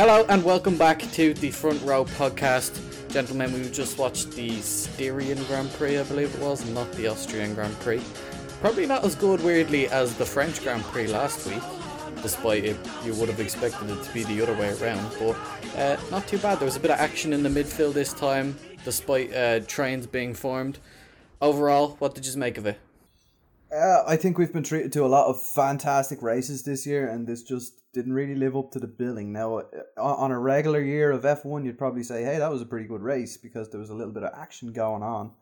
Hello and welcome back to the Front Row podcast. Gentlemen, we just watched the Styrian Grand Prix, I believe it was, not the Austrian Grand Prix. Probably not as good, weirdly, as the French Grand Prix last week, despite it, you would have expected it to be the other way around. But uh, not too bad. There was a bit of action in the midfield this time, despite uh, trains being formed. Overall, what did you make of it? Uh, I think we've been treated to a lot of fantastic races this year, and this just didn't really live up to the billing. Now, uh, on a regular year of F1, you'd probably say, hey, that was a pretty good race because there was a little bit of action going on.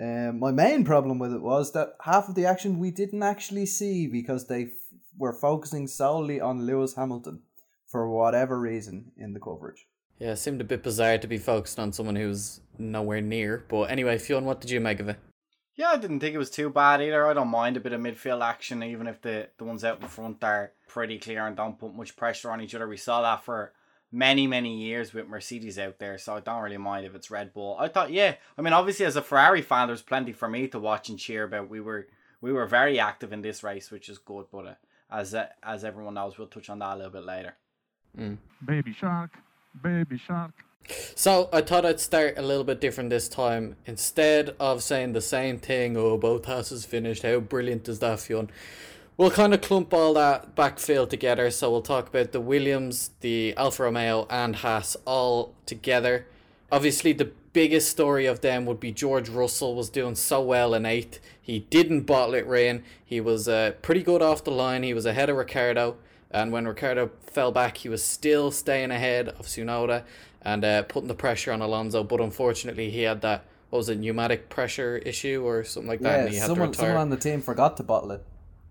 Um, my main problem with it was that half of the action we didn't actually see because they f- were focusing solely on Lewis Hamilton for whatever reason in the coverage. Yeah, it seemed a bit bizarre to be focused on someone who's nowhere near. But anyway, Fionn, what did you make of it? Yeah, I didn't think it was too bad either. I don't mind a bit of midfield action, even if the, the ones out in front are pretty clear and don't put much pressure on each other. We saw that for many, many years with Mercedes out there, so I don't really mind if it's Red Bull. I thought, yeah, I mean, obviously as a Ferrari fan, there's plenty for me to watch and cheer about. We were we were very active in this race, which is good, but uh, as uh, as everyone knows, we'll touch on that a little bit later. Mm. Baby shark, baby shark. So I thought I'd start a little bit different this time. Instead of saying the same thing, oh, both houses finished, how brilliant is that, Fionn? We'll kind of clump all that backfield together. So we'll talk about the Williams, the Alfa Romeo, and Haas all together. Obviously, the biggest story of them would be George Russell was doing so well in eighth. He didn't bottle it rain. He was uh, pretty good off the line. He was ahead of Ricciardo. And when Ricciardo fell back, he was still staying ahead of Tsunoda and uh, putting the pressure on Alonso. But unfortunately, he had that what was it, pneumatic pressure issue or something like that, yeah, and he had someone, to retire. someone on the team forgot to bottle it.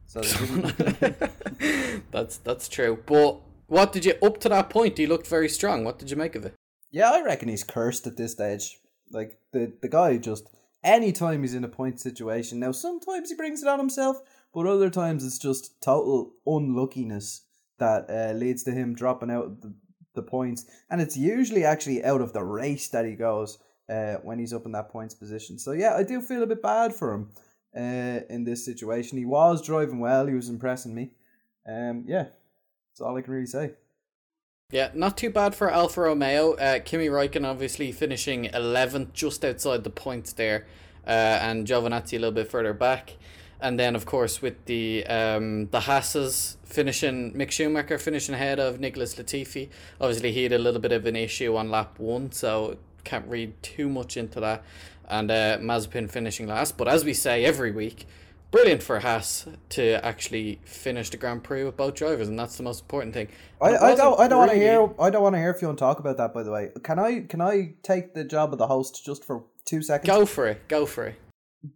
So that's that's true. But what did you up to that point? He looked very strong. What did you make of it? yeah, I reckon he's cursed at this stage. Like the the guy just anytime he's in a point situation. Now sometimes he brings it on himself, but other times it's just total unluckiness that uh, leads to him dropping out the, the points, and it's usually actually out of the race that he goes uh, when he's up in that points position. So yeah, I do feel a bit bad for him uh, in this situation. He was driving well; he was impressing me. Um, yeah, that's all I can really say. Yeah, not too bad for Alfa Romeo. Uh, Kimi Räikkönen obviously finishing 11th, just outside the points there, uh, and Giovinazzi a little bit further back. And then, of course, with the um, the Hasses finishing, Mick Schumacher finishing ahead of Nicholas Latifi. Obviously, he had a little bit of an issue on lap one, so can't read too much into that. And uh, Mazepin finishing last. But as we say every week, brilliant for Haas to actually finish the Grand Prix with both drivers, and that's the most important thing. I, I don't I don't want to hear I don't want to hear if you want to talk about that. By the way, can I can I take the job of the host just for two seconds? Go for it. Go for it.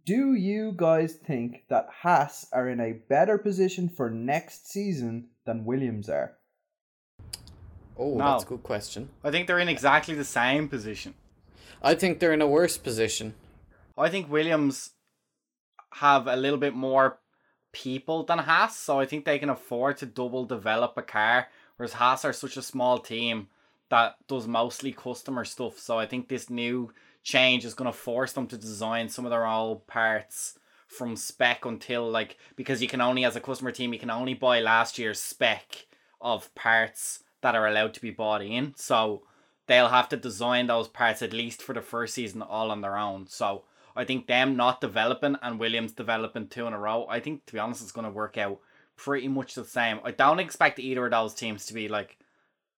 Do you guys think that Haas are in a better position for next season than Williams are? Oh, No. that's a good question. I think they're in exactly the same position. I think they're in a worse position. I think Williams have a little bit more people than Haas, so I think they can afford to double develop a car, whereas Haas are such a small team that does mostly customer stuff. So I think this new change is going to force them to design some of their old parts from spec until like because you can only as a customer team you can only buy last year's spec of parts that are allowed to be bought in. So they'll have to design those parts at least for the first season all on their own. So I think them not developing and Williams developing two in a row, I think to be honest it's gonna work out pretty much the same. I don't expect either of those teams to be like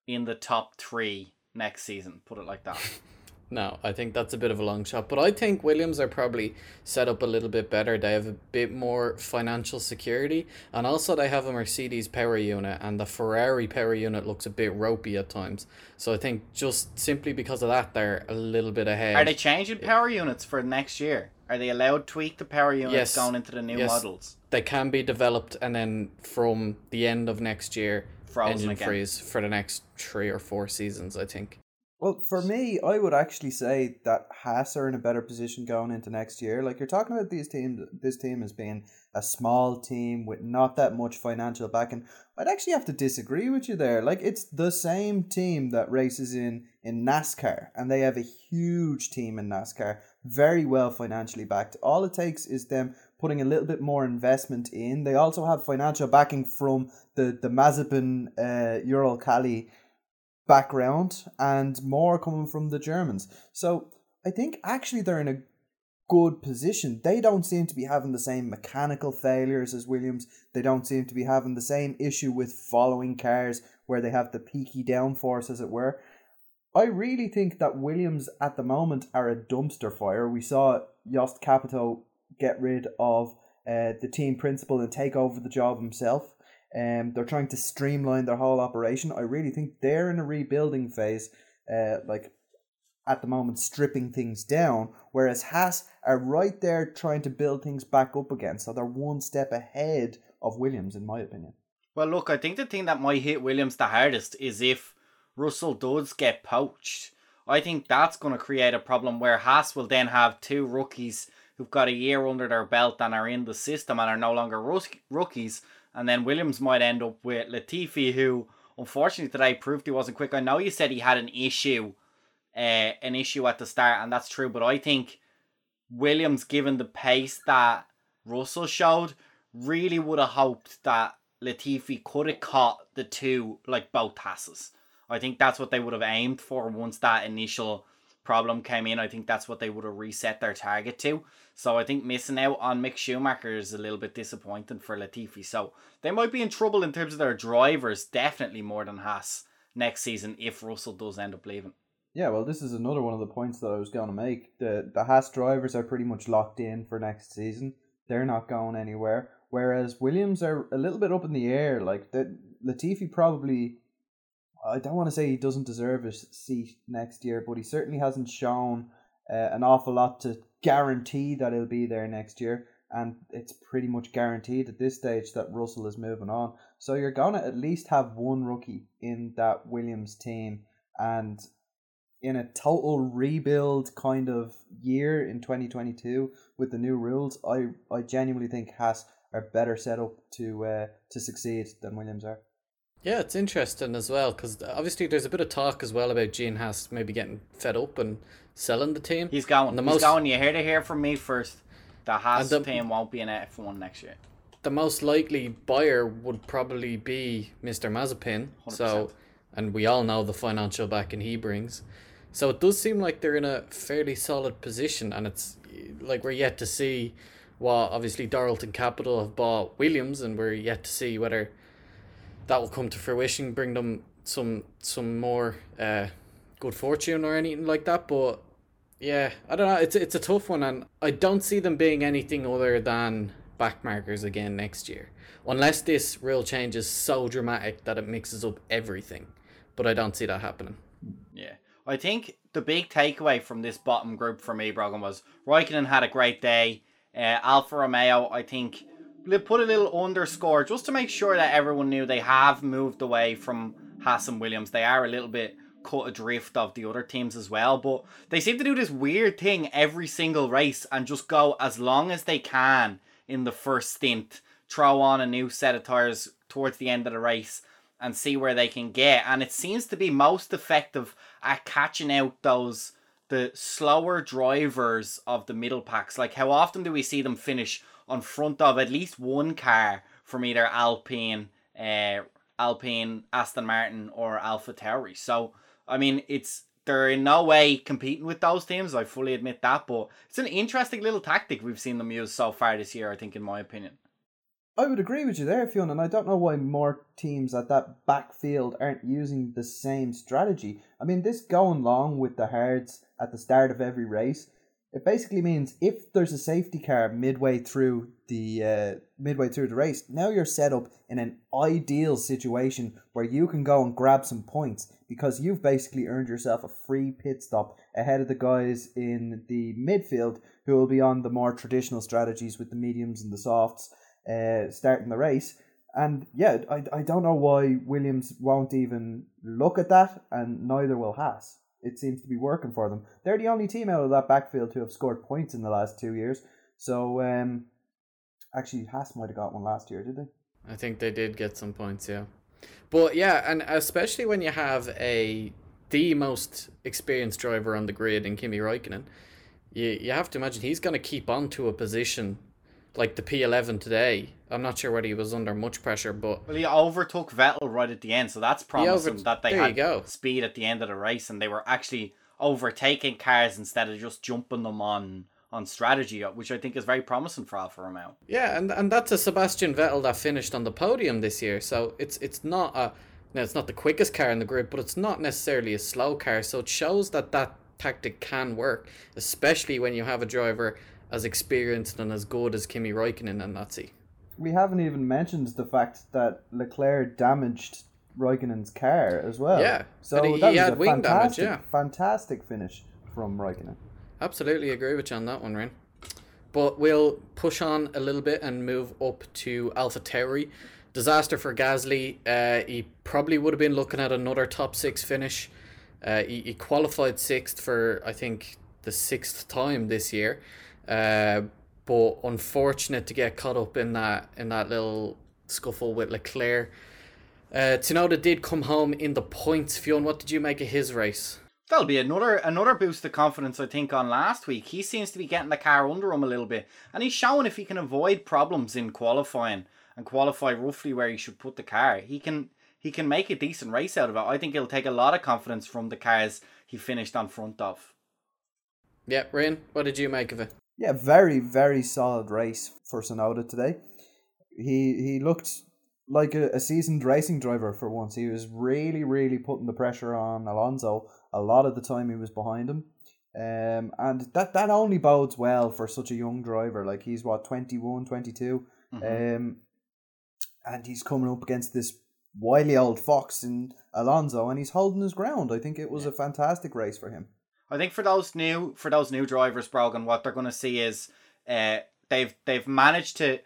in the top three next season, put it like that. No, I think that's a bit of a long shot. But I think Williams are probably set up a little bit better. They have a bit more financial security. And also, they have a Mercedes power unit. And the Ferrari power unit looks a bit ropey at times. So I think just simply because of that, they're a little bit ahead. Are they changing power units for next year? Are they allowed to tweak the power units Yes. going into the new Yes. models? They can be developed. And then from the end of next year, Frozen engine again. freeze for the next three or four seasons, I think. Well, for me, I would actually say that Haas are in a better position going into next year. Like you're talking about these teams, this team as being a small team with not that much financial backing. I'd actually have to disagree with you there. Like it's the same team that races in in NASCAR, and they have a huge team in NASCAR, very well financially backed. All it takes is them putting a little bit more investment in. They also have financial backing from the the Mazepin uh, Uralkali background and more coming from the Germans. So I think actually they're in a good position. They don't seem to be having the same mechanical failures as Williams. They don't seem to be having the same issue with following cars where they have the peaky downforce, as it were. I really think that Williams at the moment are a dumpster fire. We saw Jost Capito get rid of uh, the team principal and take over the job himself. Um, they're trying to streamline their whole operation. I really think they're in a rebuilding phase, uh, like at the moment, stripping things down, whereas Haas are right there trying to build things back up again. So they're one step ahead of Williams, in my opinion. Well, look, I think the thing that might hit Williams the hardest is if Russell does get poached. I think that's going to create a problem where Haas will then have two rookies who've got a year under their belt and are in the system and are no longer rookies and then Williams might end up with Latifi, who unfortunately today proved he wasn't quick. I know you said he had an issue, uh, an issue at the start, and that's true. But I think Williams, given the pace that Russell showed, really would have hoped that Latifi could have caught the two like both passes. I think that's what they would have aimed for once that initial problem came in. I think that's what they would have reset their target to. So I think missing out on Mick Schumacher is a little bit disappointing for Latifi. So they might be in trouble in terms of their drivers, definitely more than Haas next season if Russell does end up leaving. Yeah, well, this is another one of the points that I was going to make. The the Haas drivers are pretty much locked in for next season. They're not going anywhere. Whereas Williams are a little bit up in the air. Like the Latifi probably, I don't want to say he doesn't deserve a seat next year, but he certainly hasn't shown uh, an awful lot to guarantee that he'll be there next year. And it's pretty much guaranteed at this stage that Russell is moving on. So you're going to at least have one rookie in that Williams team. And in a total rebuild kind of year in 2022 with the new rules, I, I genuinely think Haas are better set up to uh, to succeed than Williams are. Yeah, it's interesting as well because obviously there's a bit of talk as well about Gene Haas maybe getting fed up and selling the team. He's going. The He's most, going. You heard it here from me first. The Haas the, team won't be in F1 next year. The most likely buyer would probably be Mr. Mazepin. 100%. So, and we all know the financial backing he brings. So it does seem like they're in a fairly solid position, and it's like we're yet to see what obviously Dorilton Capital have bought Williams, and we're yet to see whether that will come to fruition, bring them some some more uh, good fortune or anything like that. But yeah, I don't know. It's it's a tough one, and I don't see them being anything other than backmarkers again next year, unless this rule change is so dramatic that it mixes up everything. But I don't see that happening. Yeah, I think the big takeaway from this bottom group for me, Brogan, was Raikkonen had a great day. Uh, Alfa Romeo, I think, put a little underscore just to make sure that everyone knew they have moved away from Haas and Williams. They are a little bit cut adrift of the other teams as well. But they seem to do this weird thing every single race and just go as long as they can in the first stint, throw on a new set of tires towards the end of the race and see where they can get. And it seems to be most effective at catching out those the slower drivers of the middle packs. Like how often do we see them finish on front of at least one car from either Alpine, uh, Alpine, Aston Martin, or AlphaTauri? So I mean, it's they're in no way competing with those teams. I fully admit that, but it's an interesting little tactic we've seen them use so far this year. I think, in my opinion. I would agree with you there, Fiona, and I don't know why more teams at that backfield aren't using the same strategy. I mean, this going along with the hards at the start of every race it basically means if there's a safety car midway through the uh, midway through the race, now you're set up in an ideal situation where you can go and grab some points because you've basically earned yourself a free pit stop ahead of the guys in the midfield who will be on the more traditional strategies with the mediums and the softs uh, starting the race. And yeah, I, I don't know why Williams won't even look at that, and neither will Haas it seems to be working for them. They're the only team out of that backfield to have scored points in the last two years. So, um, actually, Haas might have got one last year, did they? I think they did get some points, yeah. But yeah, and especially when you have a the most experienced driver on the grid in Kimi Raikkonen, you you have to imagine he's going to keep on to a position like the P11 today. I'm not sure whether he was under much pressure, but Well, he overtook Vettel right at the end, so that's promising over- that they there had go. speed at the end of the race and they were actually overtaking cars instead of just jumping them on on strategy, which I think is very promising for Alfa Romeo. Yeah, and and that's a Sebastian Vettel that finished on the podium this year. So it's it's not a now it's not the quickest car in the grid, but it's not necessarily a slow car. So it shows that that tactic can work, especially when you have a driver as experienced and as good as Kimi Raikkonen and Nazi. We haven't even mentioned the fact that Leclerc damaged Raikkonen's car as well. Yeah, so he- that he was had a wing damage, fantastic, yeah. fantastic finish from Raikkonen. Absolutely agree with you on that one, Rin. But we'll push on a little bit and move up to AlphaTauri. Disaster for Gasly. Uh, he probably would have been looking at another top six finish. Uh, he, he qualified sixth for, I think, the sixth time this year. Uh, but unfortunate to get caught up in that in that little scuffle with Leclerc. Uh, Tsunoda did come home in the points. Fionn, what did you make of his race? That'll be another another boost of confidence, I think, on last week. He seems to be getting the car under him a little bit, and he's showing if he can avoid problems in qualifying and qualify roughly where he should put the car, he can he can make a decent race out of it. I think it'll take a lot of confidence from the cars he finished on front of. Yeah, Rin, what did you make of it? Yeah, very very solid race for Tsunoda today. He he looked like a, a seasoned racing driver for once. He was really really putting the pressure on Alonso. A lot of the time he was behind him. Um, and that, that only bodes well for such a young driver. Like he's what 21, 22. Mhm. Um, and he's coming up against this wily old fox in Alonso, and he's holding his ground. I think it was a fantastic race for him. I think for those new for those new drivers, Brogan, what they're going to see is uh, they've they've managed to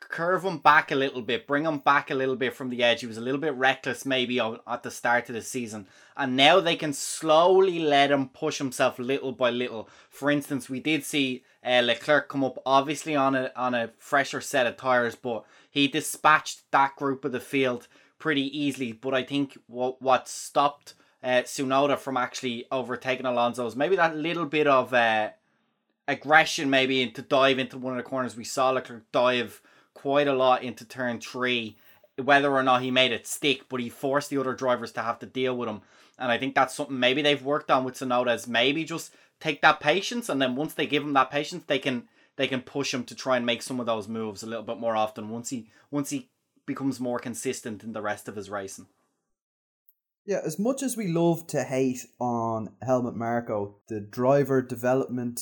curve him back a little bit, bring him back a little bit from the edge. He was a little bit reckless maybe at the start of the season, and now they can slowly let him push himself little by little. For instance, we did see uh, Leclerc come up obviously on a on a fresher set of tires, but he dispatched that group of the field pretty easily. But I think what what stopped uh, Tsunoda from actually overtaking Alonso's. maybe that little bit of uh, aggression, maybe to dive into one of the corners. We saw Leclerc dive quite a lot into turn three, whether or not he made it stick, but he forced the other drivers to have to deal with him. And I think that's something maybe they've worked on with Tsunoda is maybe just take that patience, and then once they give him that patience, they can they can push him to try and make some of those moves a little bit more often once he once he becomes more consistent in the rest of his racing. Yeah, as much as we love to hate on Helmut Marko, the driver development,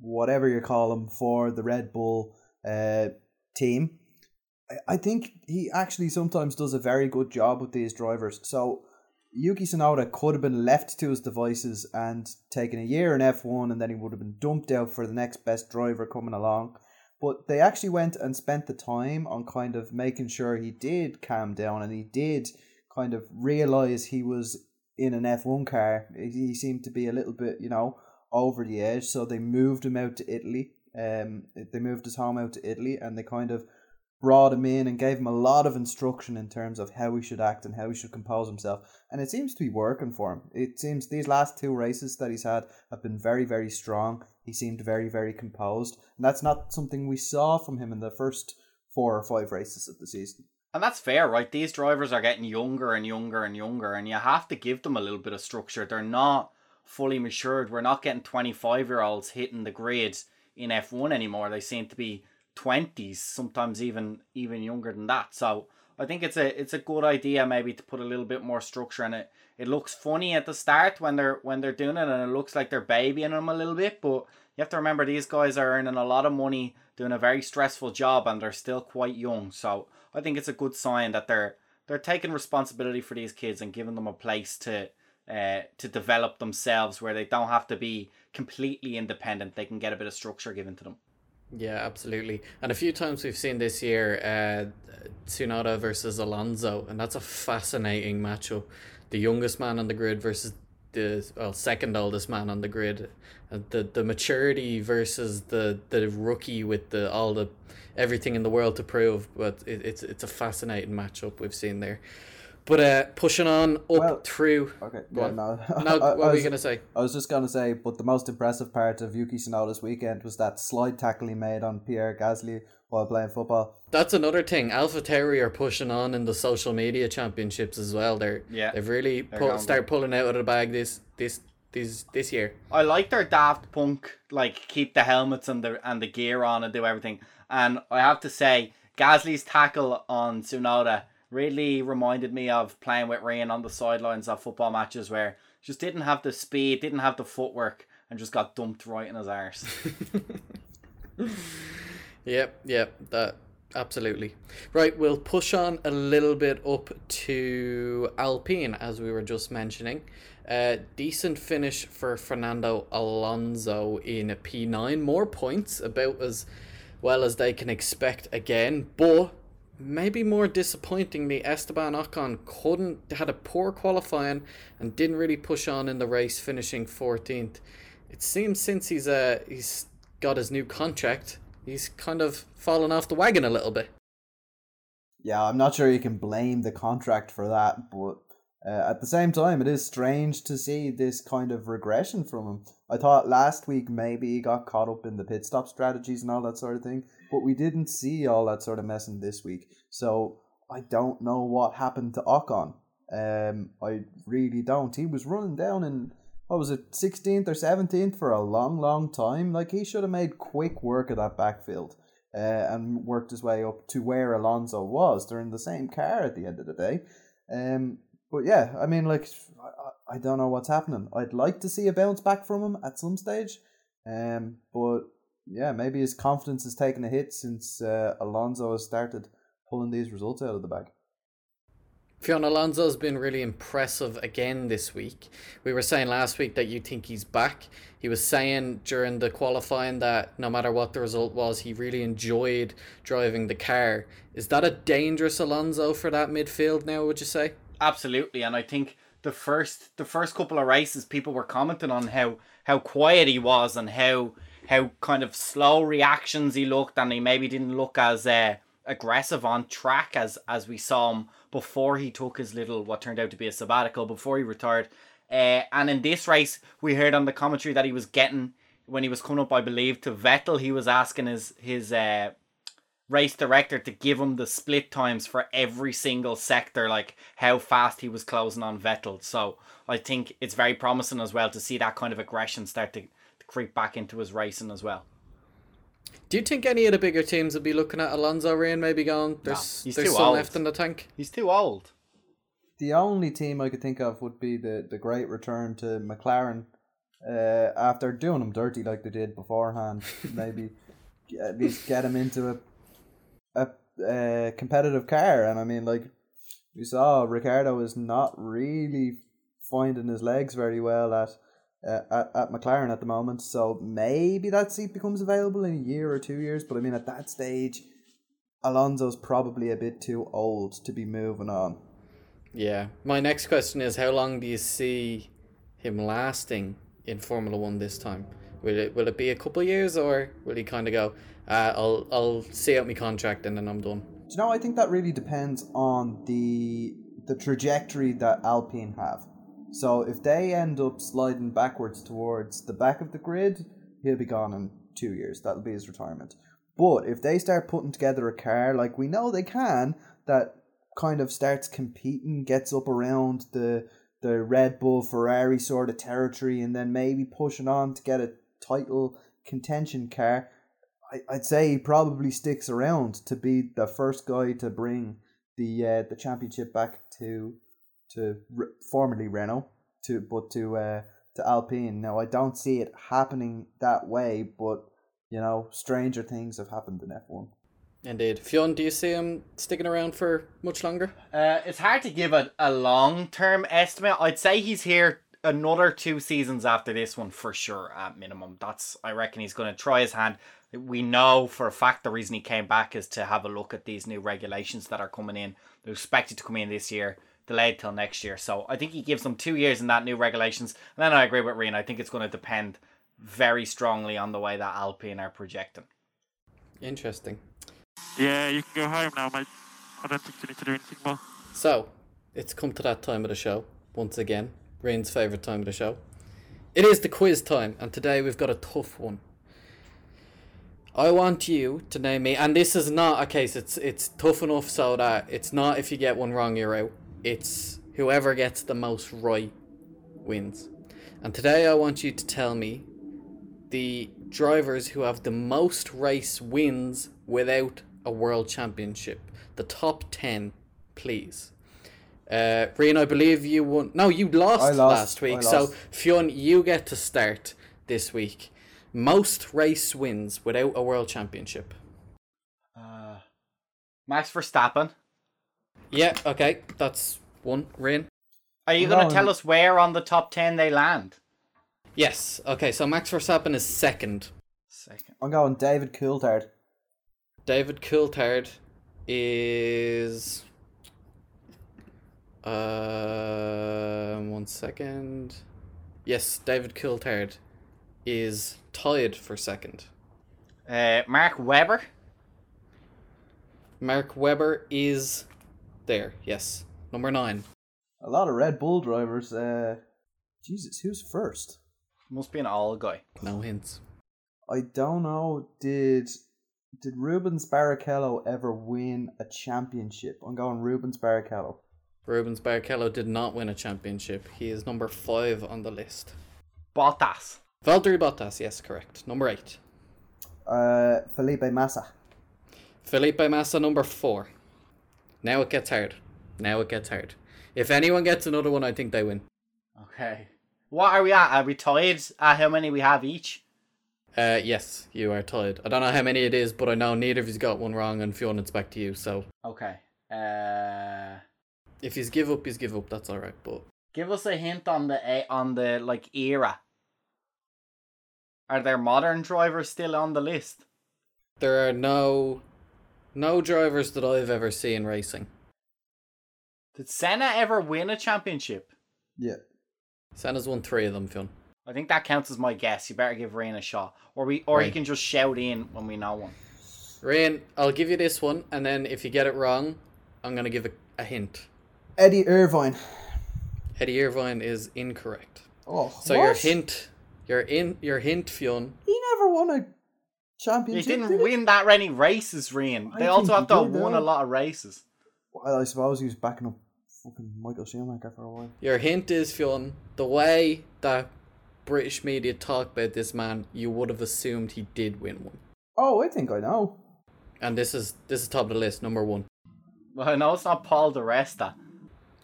whatever you call him, for the Red Bull uh, team, I- think he actually sometimes does a very good job with these drivers. So Yuki Tsunoda could have been left to his devices and taken a year in F1 and then he would have been dumped out for the next best driver coming along. But they actually went and spent the time on kind of making sure he did calm down and he did kind of realize he was in an F1 car. He seemed to be a little bit, you know, over the edge. So they moved him out to Italy. Um, they moved his home out to Italy and they kind of brought him in and gave him a lot of instruction in terms of how he should act and how he should compose himself. And it seems to be working for him. It seems these last two races that he's had have been very, very strong. He seemed very, very composed. And that's not something we saw from him in the first four or five races of the season. And that's fair, right? These drivers are getting younger and younger and younger, and you have to give them a little bit of structure. They're not fully matured. We're not getting 25 year olds hitting the grid in F1 anymore. They seem to be 20s, sometimes even even younger than that. So I think it's a it's a good idea maybe to put a little bit more structure in it. It looks funny at the start when they're when they're doing it, and it looks like they're babying them a little bit. But you have to remember these guys are earning a lot of money, doing a very stressful job, and they're still quite young. So I think it's a good sign that they're they're taking responsibility for these kids and giving them a place to uh, to develop themselves where they don't have to be completely independent. They can get a bit of structure given to them. Yeah, absolutely. And a few times we've seen this year uh, Tsunoda versus Alonso, and that's a fascinating matchup. The youngest man on the grid versus the well second oldest man on the grid. Uh, the the maturity versus the the rookie with the all the everything in the world to prove. But it, it's it's a fascinating matchup we've seen there. But uh, pushing on up Well- through. Okay, Go yeah, on. no. No, I- what I were you was- gonna say? I was just gonna say, but the most impressive part of Yuki Tsunoda's weekend was that slide tackle he made on Pierre Gasly while playing football. That's another thing. AlphaTauri are pushing on in the social media championships as well. They're Yeah, they've really they're pu- start pulling out of the bag this this this this year. I like their Daft Punk, like keep the helmets and the and the gear on and do everything. And I have to say, Gasly's tackle on Tsunoda really reminded me of playing with Ryan on the sidelines of football matches where just didn't have the speed, didn't have the footwork, and just got dumped right in his arse. Yep, yep, that absolutely. Right, we'll push on a little bit up to Alpine as we were just mentioning. Uh, decent finish for Fernando Alonso in a P9. More points, about as well as they can expect again, but maybe more disappointingly, Esteban Ocon couldn't had a poor qualifying and didn't really push on in the race, finishing 14th. It seems since he's uh he's got his new contract, he's kind of fallen off the wagon a little bit. Yeah, I'm not sure you can blame the contract for that, but uh, at the same time, it is strange to see this kind of regression from him. I thought last week maybe he got caught up in the pit stop strategies and all that sort of thing, but we didn't see all that sort of messing this week. So I don't know what happened to Ocon. Um, I really don't. He was running down in what was it, sixteenth or seventeenth for a long, long time. Like he should have made quick work of that backfield uh, and worked his way up to where Alonso was. They're in the same car at the end of the day. Um, but yeah, I mean, like, I, I don't know what's happening. I'd like to see a bounce back from him at some stage. Um, but yeah, maybe his confidence has taken a hit since uh, Alonso has started pulling these results out of the bag. Fiona Alonso's been really impressive again this week. We were saying last week that you think he's back. He was saying during the qualifying that no matter what the result was, he really enjoyed driving the car. Is that a dangerous Alonso for that midfield now, would you say? Absolutely, and I think the first the first couple of races, people were commenting on how how quiet he was and how how kind of slow reactions he looked, and he maybe didn't look as uh, aggressive on track as as we saw him before he took his little what turned out to be a sabbatical before he retired. Uh, and in this race, we heard on the commentary that he was getting when he was coming up, I believe, to Vettel. He was asking his his uh, race director to give him the split times for every single sector, like how fast he was closing on Vettel. So I think it's very promising as well to see that kind of aggression start to, to creep back into his racing as well. Do you think any of the bigger teams would be looking at Alonso Rain maybe going, there's, he's there's too some old. left in the tank? He's too old. The only team I could think of would be the, the great return to McLaren uh, after doing him dirty like they did beforehand. Maybe at least get him into a, a uh, competitive car. And I mean, like we saw, Ricciardo is not really finding his legs very well at, uh, at at McLaren at the moment. So maybe that seat becomes available in a year or two years. But I mean, at that stage, Alonso's probably a bit too old to be moving on. Yeah. My next question is how long do you see him lasting in Formula One this time? Will it will it be a couple of years or will he kind of go, uh, I'll I'll see out my contract and then I'm done? Do you know? I think that really depends on the the trajectory that Alpine have. So if they end up sliding backwards towards the back of the grid, he'll be gone in two years. That'll be his retirement. But if they start putting together a car like we know they can, that kind of starts competing, gets up around the the Red Bull Ferrari sort of territory, and then maybe pushing on to get a title contention car, I, I'd say he probably sticks around to be the first guy to bring the uh, the championship back to to R- formerly Renault to but to uh, to Alpine. Now I don't see it happening that way, but you know, stranger things have happened in F one. Indeed. Fionn, do you see him sticking around for much longer? Uh, it's hard to give a, a long term estimate. I'd say he's here another two seasons after this one for sure at minimum. That's I reckon he's going to try his hand. We know for a fact the reason he came back is to have a look at these new regulations that are coming in. They're expected to come in this year, delayed till next year. So I think he gives them two years in that new regulations. And then I agree with Reen. I think it's going to depend very strongly on the way that Alpine are projecting. Interesting. Yeah, you can go home now, mate. I don't think you need to do anything more. So, it's come to that time of the show once again. Rain's favourite time of the show. It is the quiz time, and today we've got a tough one. I want you to name me, and this is not a case. It's it's tough enough so that it's not if you get one wrong you're out. It's whoever gets the most right wins. And today I want you to tell me the drivers who have the most race wins without a world championship. The top ten, please. Uh, Rian, I believe you won. No, you lost, lost. last week. lost. So, Fionn, you get to start this week. Most race wins without a world championship. Uh, Max Verstappen. Yeah, okay, that's one. Rian. Are you going to tell no. us where on the top 10 they land? Yes, okay, so Max Verstappen is second. Second. I'm going David Coulthard. David Coulthard is. Uh, one second. Yes, David Coulthard is tied for second. Uh, Mark Webber. Mark Webber is there. Yes, number nine. A lot of Red Bull drivers. Uh, Jesus, who's first? Must be an old guy. No hints. I don't know. Did did Rubens Barrichello ever win a championship? I'm going Rubens Barrichello. Rubens Barrichello did not win a championship. He is number five on the list. Bottas. Valtteri Bottas, yes, correct. Number eight. Uh, Felipe Massa. Felipe Massa, number four. Now it gets hard. Now it gets hard. If anyone gets another one, I think they win. Okay. What are we at? Are we tied at how many we have each? Uh, yes, you are tied. I don't know how many it is, but I know neither of you's got one wrong, and Fiona, it's back to you. So Okay. Uh, if he's give up, he's give up. That's all right. But give us a hint on the eh, on the like era. Are there modern drivers still on the list? there are no no drivers that I've ever seen racing. Did Senna ever win a championship? Yeah. Senna's won three of them, Fionn. I think that counts as my guess. You better give Rain a shot, or we, or he Right. can just shout in when we know one. Rain, I'll give you this one, and then if you get it wrong, I'm gonna give a, a hint. Eddie Irvine. Eddie Irvine is incorrect. Oh, So your hint, your in your hint, Fionn. He never won a championship. He didn't did he? win that many races, Rain. I They also have to have won a lot of races. Well, I suppose he was backing up fucking Michael Schumacher for a while. Your hint is, Fionn, the way that British media talk about this man, you would have assumed he did win one. Oh, I think I know. And this is this is top of the list, number one. Well, I know it's not Paul Di Resta.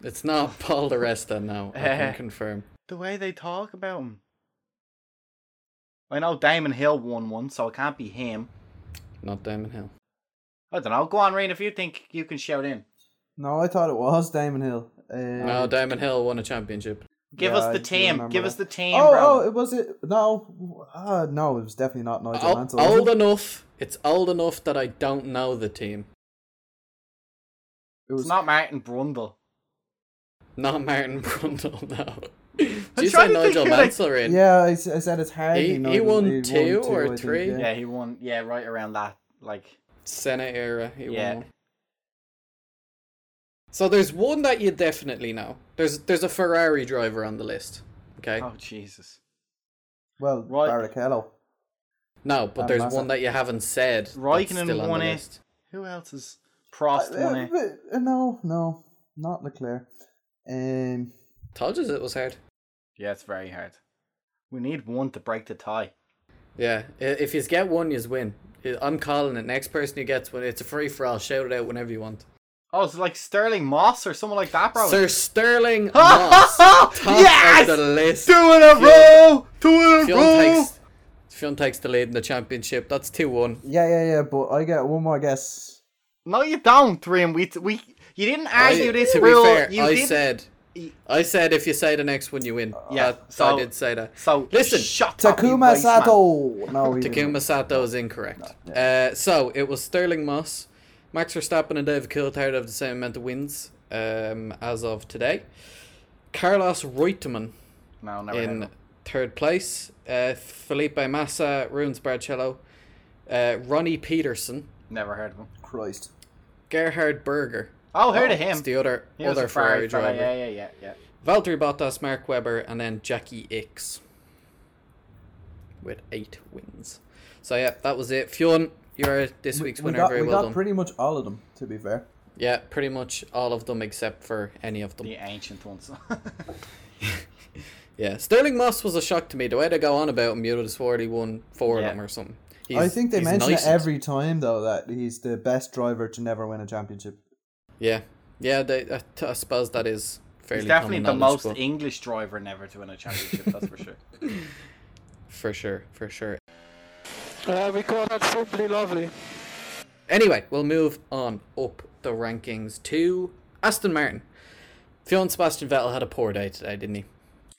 It's not Paul Di Resta, no. I can confirm. The way they talk about him. I know Damon Hill won one, so it can't be him. Not Damon Hill. I don't know. Go on, Rain, if you think you can shout in. No, I thought it was Damon Hill. Uh, No, Damon Hill won a championship. Give Yeah, us the do team. Give that. us the team, Oh, bro. oh, it was it. No, uh, no, it was definitely not Nigel O- Mansell. old it? enough. It's old enough that I don't know the team. It It's was not Martin Brundle. Not Martin Brundle, no. Did you say Nigel Mansell, Rain? Yeah, I said it's hardly. He- he Nigel- won two or I think, three? yeah. Yeah, he won. Yeah, right around that. Like, Senna era. He Yeah. won. So there's one that you definitely know. There's there's a Ferrari driver on the list. Okay. oh Jesus. Well, Right. Barrichello. No, but And there's Massa. one that you haven't said. that's Raikkonen still on won the it. list. Who else is Prost Uh, won it? but, uh, no, no, not Leclerc. Um, Told you it was hard. Yeah, it's very hard. We need one to break the tie. Yeah, if you get one, you win. I- I'm calling it. Next person who gets one, it's a free for all. Shout it out whenever you want. Oh, it's like Stirling Moss or someone like that, bro. Sir Stirling Moss, top yes! of the list. Two in a Fionn- row! Two in a Fionn row! takes, Fionn takes the lead in the championship. That's two one. yeah, yeah, yeah. But I get one more guess. No, you don't, Dream. We, we, you didn't argue I- this to rule. be fair, you I did said, I said if you say the next one, you win. Yeah, That- so- I did say that. So Listen, shut Takuma waste man. Sato. No, Takuma didn't. Sato is incorrect. No, uh, so it was Stirling Moss, Max Verstappen, and David Coulthard have the same amount of wins um, as of today. Carlos Reutemann No, never heard of in him. third place. Uh, Felipe Massa, Rubens Barrichello, uh, Ronnie Peterson, Never heard of him. Christ. Gerhard Berger. Oh, heard of oh, him? It's him. the other He other Ferrari Ferrari driver. Yeah, yeah, yeah, yeah. Valtteri Bottas, Mark Webber, and then Jacky Ickx with eight wins. So yeah, that was it. Fionn, you're this week's we winner. got, Very we well got done. pretty much all of them, to be fair. yeah, pretty much all of them except for any of them. The ancient ones. Yeah, Stirling Moss was a shock to me. The way they go on about him, you'd have swore he won four Yeah. of them or something. I think they he's mention nice it every time, though, that he's the best driver to never win a championship. Yeah, yeah. They, I, I suppose that is fairly He's definitely the most but- English driver never to win a championship. That's for sure. for sure, for sure. Uh, we call that simply lovely. Anyway, we'll move on up the rankings to Aston Martin. Fionn Sebastian Vettel had a poor day today, didn't he?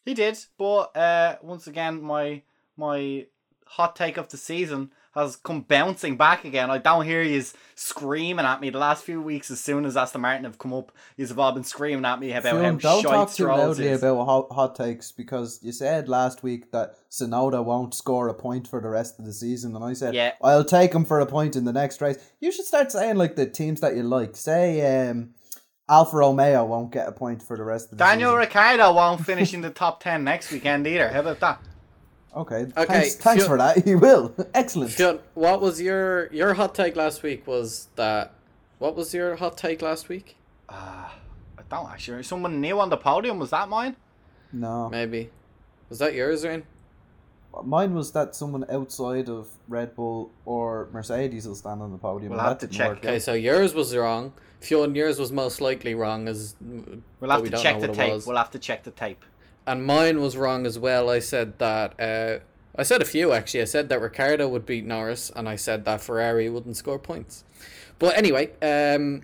He did, but uh, once again, my my hot take of the season has come bouncing back again. I don't hear you screaming at me the last few weeks. As soon as Aston Martin have come up, you've all been screaming at me about Phil, how don't talk too loudly is. about hot, hot takes because you said last week that Tsunoda won't score a point for the rest of the season, and I said, Yeah. I'll take him for a point in the next race. You should start saying like the teams that you like. Say, um, Alfa Romeo won't get a point for the rest of the season. Daniel season. Ricciardo won't finish in the top ten next weekend either. How about that? Okay, Okay, thanks, thanks Phil- for that. He will. Excellent. Fionn, what was your your hot take last week? Was that what was your hot take last week? Uh, I don't actually. Someone new on the podium was that mine? No, Maybe was that yours, Rain? mine was that someone outside of Red Bull or Mercedes will stand on the podium. We'll have to check work. Yeah. Okay, so yours was wrong. Fionn, yours was most likely wrong, as We'll have we to check the tape. We'll have to check the tape. And mine was wrong as well. I said that uh, I said a few actually. I said that Ricciardo would beat Norris, and I said that Ferrari wouldn't score points. But anyway, um,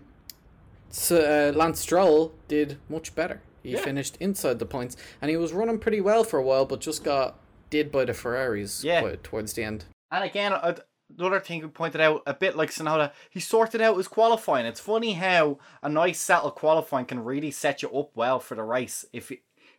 so uh, Lance Stroll did much better. He Yeah. finished inside the points, and he was running pretty well for a while, but just got did by the Ferraris Yeah. quite towards the end. And again, uh, another thing we pointed out, a bit like Tsunoda, he sorted out his qualifying. It's funny how a nice settled qualifying can really set you up well for the race. If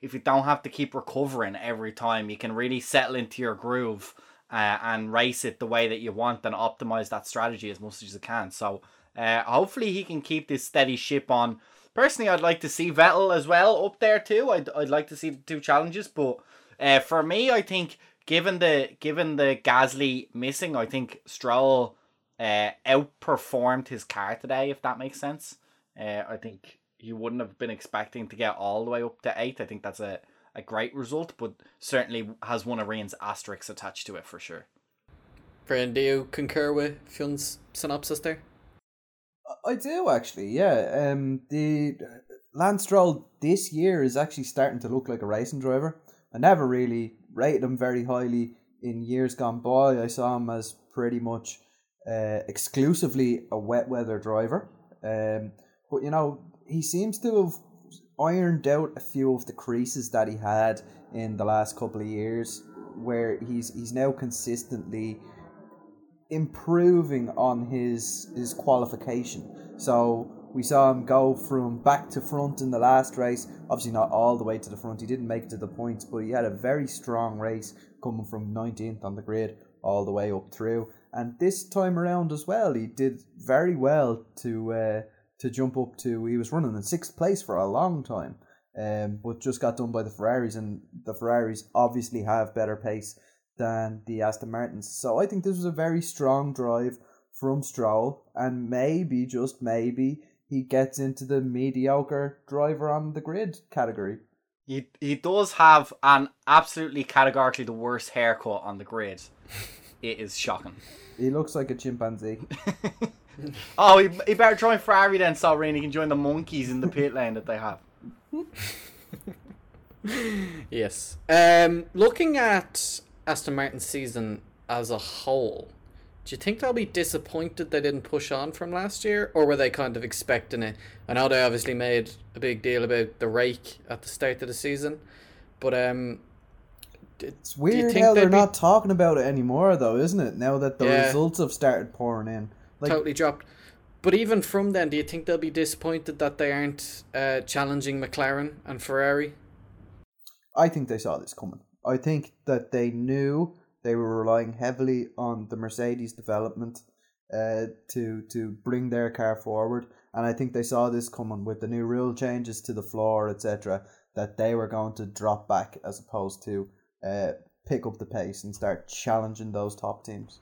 if you don't have to keep recovering every time, you can really settle into your groove uh, and race it the way that you want and optimize that strategy as much as you can. So uh, hopefully he can keep this steady ship on. Personally, I'd like to see Vettel as well up there too. I'd, I'd like to see the two challenges, but uh, for me, I think given the given the Gasly missing, I think Stroll uh, outperformed his car today. If that makes sense, uh, I think he wouldn't have been expecting to get all the way up to eight. I think that's a, a great result, but certainly has one of Rain's asterisks attached to it for sure. Brian, do you concur with Fionn's synopsis there? I do actually, yeah. Um, the Lance Stroll this year is actually starting to look like a racing driver. I never really rated him very highly in years gone by. I saw him as pretty much uh, exclusively a wet weather driver. Um, but you know, he seems to have ironed out a few of the creases that he had in the last couple of years, where he's he's now consistently improving on his his qualification. So we saw him go from back to front in the last race. Obviously not all the way to the front. He didn't make it to the points, but he had a very strong race coming from 19th on the grid all the way up through. And this time around as well, he did very well to uh, to jump up to. He was running in sixth place for a long time, um, but just got done by the Ferraris, and the Ferraris obviously have better pace than the Aston Martins. So I think this was a very strong drive from Stroll, and maybe, just maybe, he gets into the mediocre driver on the grid category. He he does have an absolutely categorically the worst haircut on the grid. it is shocking. He looks like a chimpanzee. Oh, he, he better join Ferrari then, so Rain. He can join the monkeys in the pit lane that they have. Yes. Um, looking at Aston Martin's season as a whole, do you think they'll be disappointed they didn't push on from last year, or were they kind of expecting it? I know they obviously made a big deal about the rake at the start of the season, but um, It's weird think how they're be- not talking about it anymore, though, isn't it? Now that the Yeah. results have started pouring in. Like, totally dropped. But even from then, do you think they'll be disappointed that they aren't uh, challenging McLaren and Ferrari? I think they saw this coming. I think that they knew they were relying heavily on the Mercedes development uh, to to bring their car forward. And I think they saw this coming with the new rule changes to the floor, etc. That they were going to drop back as opposed to uh, pick up the pace and start challenging those top teams.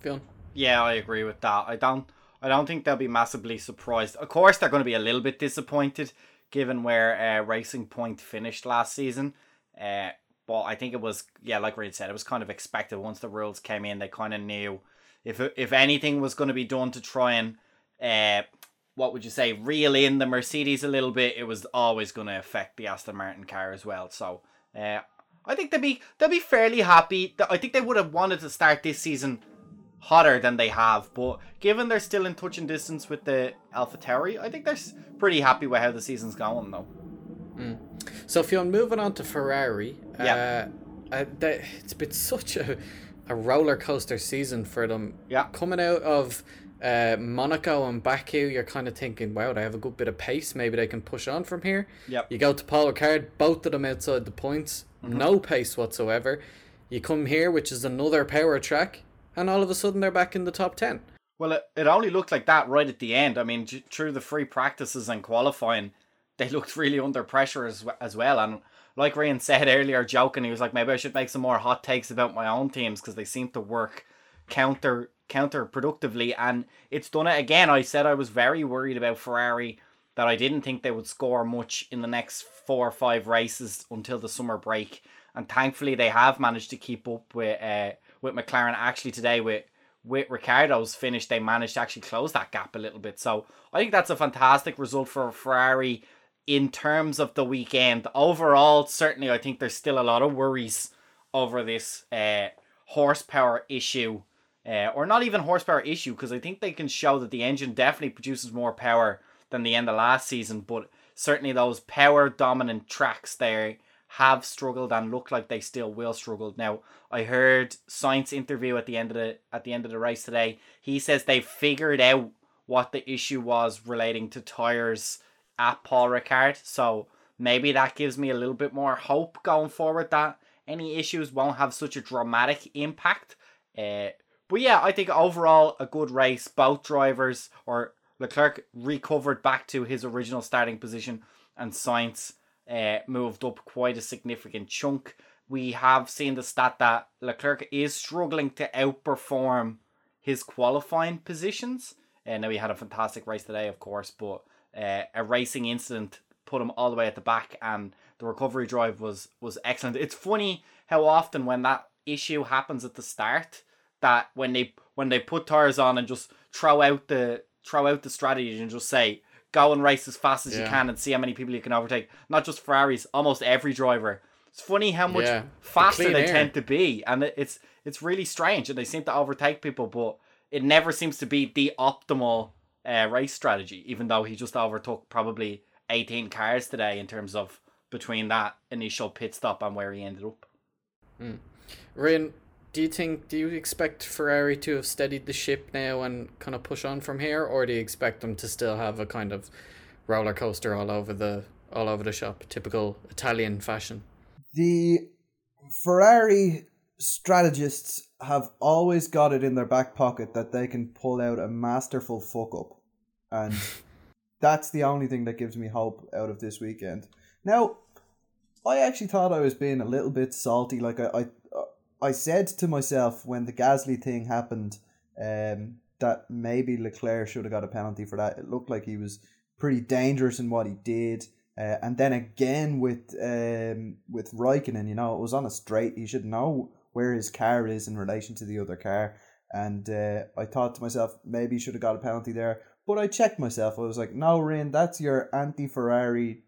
Fionn? Yeah, I agree with that. I don't I don't think they'll be massively surprised. Of course, they're going to be a little bit disappointed given where uh, Racing Point finished last season. Uh, but I think it was yeah, like Reid said, it was kind of expected once the rules came in. They kind of knew if if anything was going to be done to try and uh, what would you say, reel in the Mercedes a little bit, it was always going to affect the Aston Martin car as well. So uh, I think they'll be they'll be fairly happy. I think they would have wanted to start this season hotter than they have, but given they're still in touch and distance with the AlphaTauri, I think they're pretty happy with how the season's going though. Mm. So if you're moving on to Ferrari, yeah, uh, uh, they, it's been such a a roller coaster season for them. Yeah, coming out of uh, Monaco and Baku, you're kind of thinking, wow, they have a good bit of pace. Maybe they can push on from here. Yep. You go to Paul Ricard, both of them outside the points, mm-hmm. no pace whatsoever. You come here, which is another power track, and all of a sudden they're back in the top 10. Well, it, it only looked like that right at the end. I mean, through the free practices and qualifying, they looked really under pressure as, as well. And like Ryan said earlier, joking, he was like, maybe I should make some more hot takes about my own teams because they seem to work counter counterproductively. And it's done it again. I said I was very worried about Ferrari that I didn't think they would score much in the next four or five races until the summer break. And thankfully, they have managed to keep up with uh, with McLaren. Actually, today with with Ricciardo's finish, they managed to actually close that gap a little bit. So I think that's a fantastic result for Ferrari in terms of the weekend. Overall, certainly, I think there's still a lot of worries over this uh, horsepower issue, uh, or not even horsepower issue, because I think they can show that the engine definitely produces more power than the end of last season. But certainly, those power dominant tracks there have struggled and look like they still will struggle. Now, I heard Sainz interview at the end of the at the end of the race today. He says they figured out what the issue was relating to tires at Paul Ricard. So maybe that gives me a little bit more hope going forward that any issues won't have such a dramatic impact. Uh, but yeah, I think overall a good race. Both drivers or Leclerc recovered back to his original starting position, and Sainz uh, moved up quite a significant chunk. We have seen the stat that Leclerc is struggling to outperform his qualifying positions. And uh, now he had a fantastic race today, of course, but uh, a racing incident put him all the way at the back, and the recovery drive was was excellent. It's funny how often when that issue happens at the start, that when they when they put tires on and just throw out the throw out the strategy and just say go and race as fast as yeah. you can and see how many people you can overtake. Not just Ferraris, almost every driver. It's funny how much yeah. faster the they air. tend to be, and it's it's really strange, and they seem to overtake people, but it never seems to be the optimal uh, race strategy. Even though he just overtook probably eighteen cars today in terms of between that initial pit stop and where he ended up. Mm. Ryan, do you think do you expect Ferrari to have steadied the ship now and kind of push on from here, or do you expect them to still have a kind of roller coaster all over the all over the shop, typical Italian fashion? The Ferrari strategists have always got it in their back pocket that they can pull out a masterful fuck up, and that's the only thing that gives me hope out of this weekend. Now, I actually thought I was being a little bit salty. Like I, I I said to myself when the Gasly thing happened, um, that maybe Leclerc should have got a penalty for that. It looked like he was pretty dangerous in what he did. Uh, and then again with um, with Raikkonen, you know, it was on a straight. He should know where his car is in relation to the other car. And uh, I thought to myself, maybe he should have got a penalty there. But I checked myself. I was like, no, Rin, that's your anti Ferrari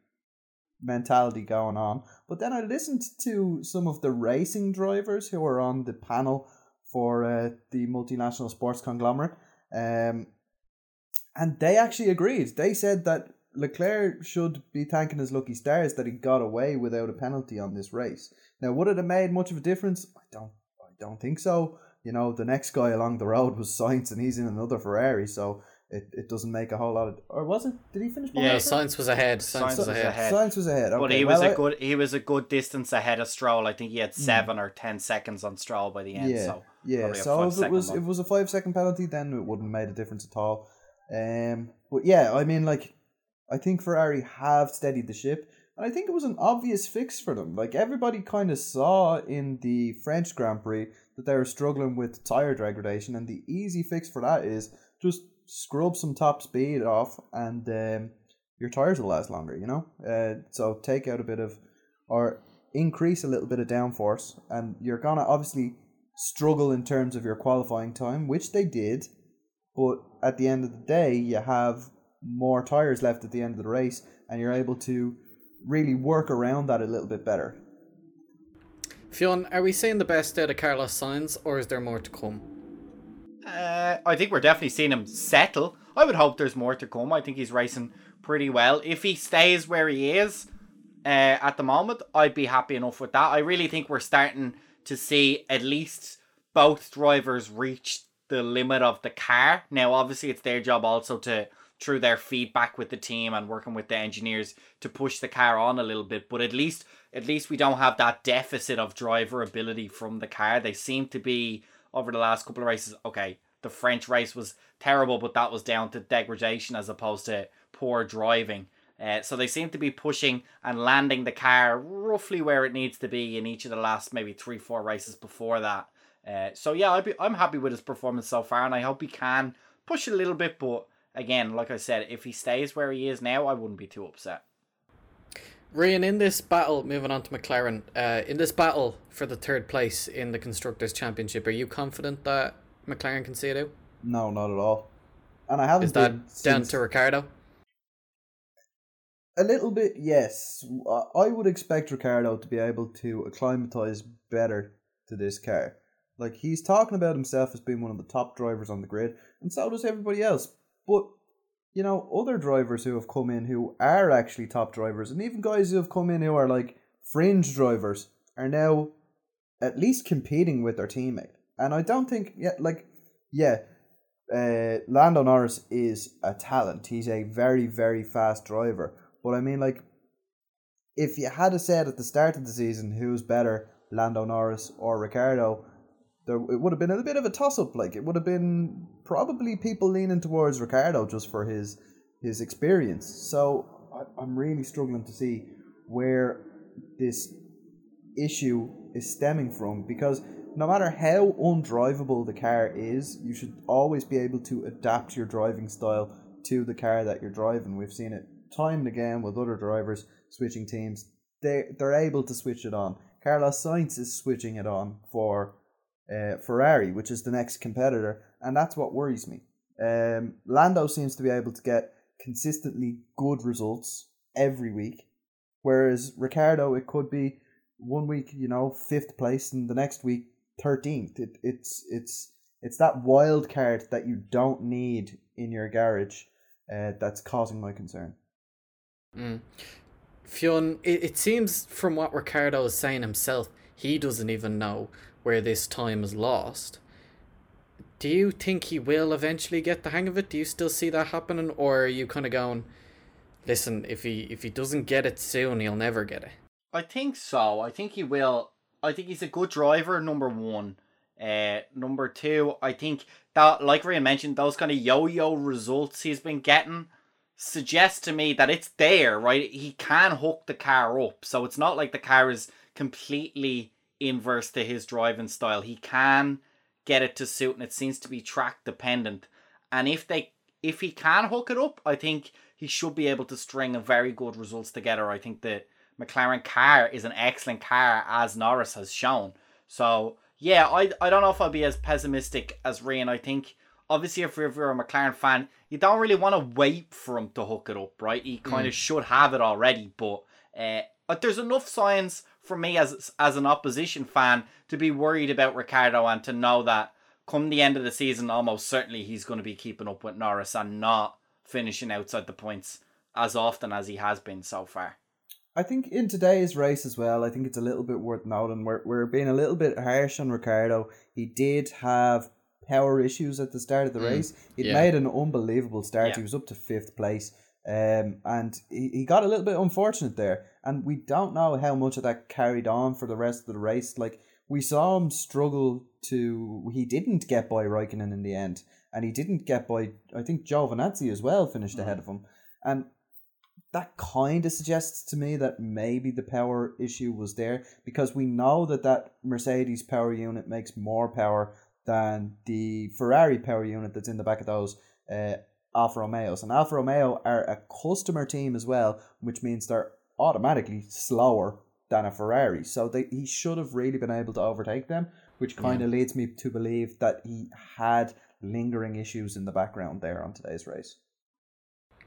mentality going on. But then I listened to some of the racing drivers who were on the panel for uh, the multinational sports conglomerate, um, and they actually agreed. They said that Leclerc should be thanking his lucky stars that he got away without a penalty on this race. Now, would it have made much of a difference? I don't. I don't think so. You know, the next guy along the road was Sainz, and he's in another Ferrari, so it, it doesn't make a whole lot of. Or was it? Did he finish? Yeah, Yeah, behind? Sainz was ahead. Science Sainz was was ahead. ahead. Sainz was ahead. But he was well, a I- good he was a good distance ahead of Stroll. I think he had seven or ten seconds on Stroll by the end. Yeah, so yeah. So if it was one. if it was a five second penalty, then it wouldn't have made a difference at all. Um, but yeah, I mean, like, I think Ferrari have steadied the ship, and I think it was an obvious fix for them. Like everybody kind of saw in the French Grand Prix that they were struggling with tire degradation, and the easy fix for that is just scrub some top speed off, and um, your tires will last longer. You know, uh, so take out a bit of or increase a little bit of downforce, and you're gonna obviously struggle in terms of your qualifying time, which they did. But at the end of the day, you have more tires left at the end of the race, and you're able to really work around that a little bit better. Fionn, are we seeing the best out of Carlos Sainz, or is there more to come? Uh, I think we're definitely seeing him settle. I would hope there's more to come. I think he's racing pretty well. If he stays where he is uh, at the moment, I'd be happy enough with that. I really think we're starting to see at least both drivers reach the limit of the car. Now, obviously, it's their job also to, through their feedback with the team and working with the engineers, to push the car on a little bit. But at least, at least we don't have that deficit of driver ability from the car. They seem to be over the last couple of races. Okay, the French race was terrible, but that was down to degradation as opposed to poor driving. Uh, so they seem to be pushing and landing the car roughly where it needs to be in each of the last maybe three, four races before that. Uh, so yeah, be, I'm happy with his performance so far, and I hope he can push a little bit. But again, like I said, if he stays where he is now, I wouldn't be too upset. Ryan, in this battle, moving on to McLaren, uh, in this battle for the third place in the Constructors' Championship, are you confident that McLaren can see it out? No, not at all. And I haven't Is that down to Ricciardo? A little bit, yes. I- I would expect Ricciardo to be able to acclimatize better to this car. Like he's talking about himself as being one of the top drivers on the grid, and so does everybody else. But you know, other drivers who have come in who are actually top drivers, and even guys who have come in who are like fringe drivers, are now at least competing with their teammate. And I don't think, yeah, like, yeah, uh, Lando Norris is a talent. He's a very, very fast driver. But I mean, like, if you had said at the start of the season who's better, Lando Norris or Ricciardo, there it would have been a bit of a toss up. Like it would have been probably people leaning towards Ricciardo just for his his experience. So I, I'm really struggling to see where this issue is stemming from because no matter how undrivable the car is, you should always be able to adapt your driving style to the car that you're driving. We've seen it time and again with other drivers switching teams. They they're able to switch it on. Carlos Sainz is switching it on for uh, Ferrari, which is the next competitor, and that's what worries me. Um, Lando seems to be able to get consistently good results every week, whereas Ricciardo, it could be one week, you know, fifth place, and the next week thirteenth. It, it's it's it's that wild card that you don't need in your garage uh, that's causing my concern. Mm. Fionn, it, it seems from what Ricciardo is saying himself, he doesn't even know where this time is lost. Do you think he will eventually get the hang of it? Do you still see that happening, or are you kind of going, listen, if he if he doesn't get it soon, he'll never get it? I think so. I think he will. I think he's a good driver. Number one. Uh, number two, I think that, like Ryan mentioned, those kind of yo-yo results he's been getting suggest to me that it's there, right? He can hook the car up, so it's not like the car is completely inverse to his driving style. He can get it to suit, and it seems to be track dependent. And if they, if he can hook it up, I think he should be able to string a very good results together. I think that McLaren car is an excellent car, as Norris has shown. So yeah, I I don't know if I'll be as pessimistic as Ryan. I think obviously if you're, if you're a McLaren fan, you don't really want to wait for him to hook it up, right? He kind of should have it already, but uh, but there's enough signs for me as as an opposition fan to be worried about Ricciardo and to know that come the end of the season, almost certainly he's going to be keeping up with Norris and not finishing outside the points as often as he has been so far. I think in today's race as well, I think it's a little bit worth noting. We're, we're being a little bit harsh on Ricciardo. He did have power issues at the start of the Mm, race. He yeah. made an unbelievable start. Yeah. He was up to fifth place. Um, and he, he got a little bit unfortunate there. And we don't know how much of that carried on for the rest of the race. Like, we saw him struggle to. He didn't get by Raikkonen in the end. And he didn't get by, I think, Giovinazzi as well finished ahead of him. And that kind of suggests to me that maybe the power issue was there because we know that that Mercedes power unit makes more power than the Ferrari power unit that's in the back of those uh, Alfa Romeos. And Alfa Romeo are a customer team as well, which means they're automatically slower than a Ferrari. So they, he should have really been able to overtake them, which kind of leads me to believe that he had lingering issues in the background there on today's race.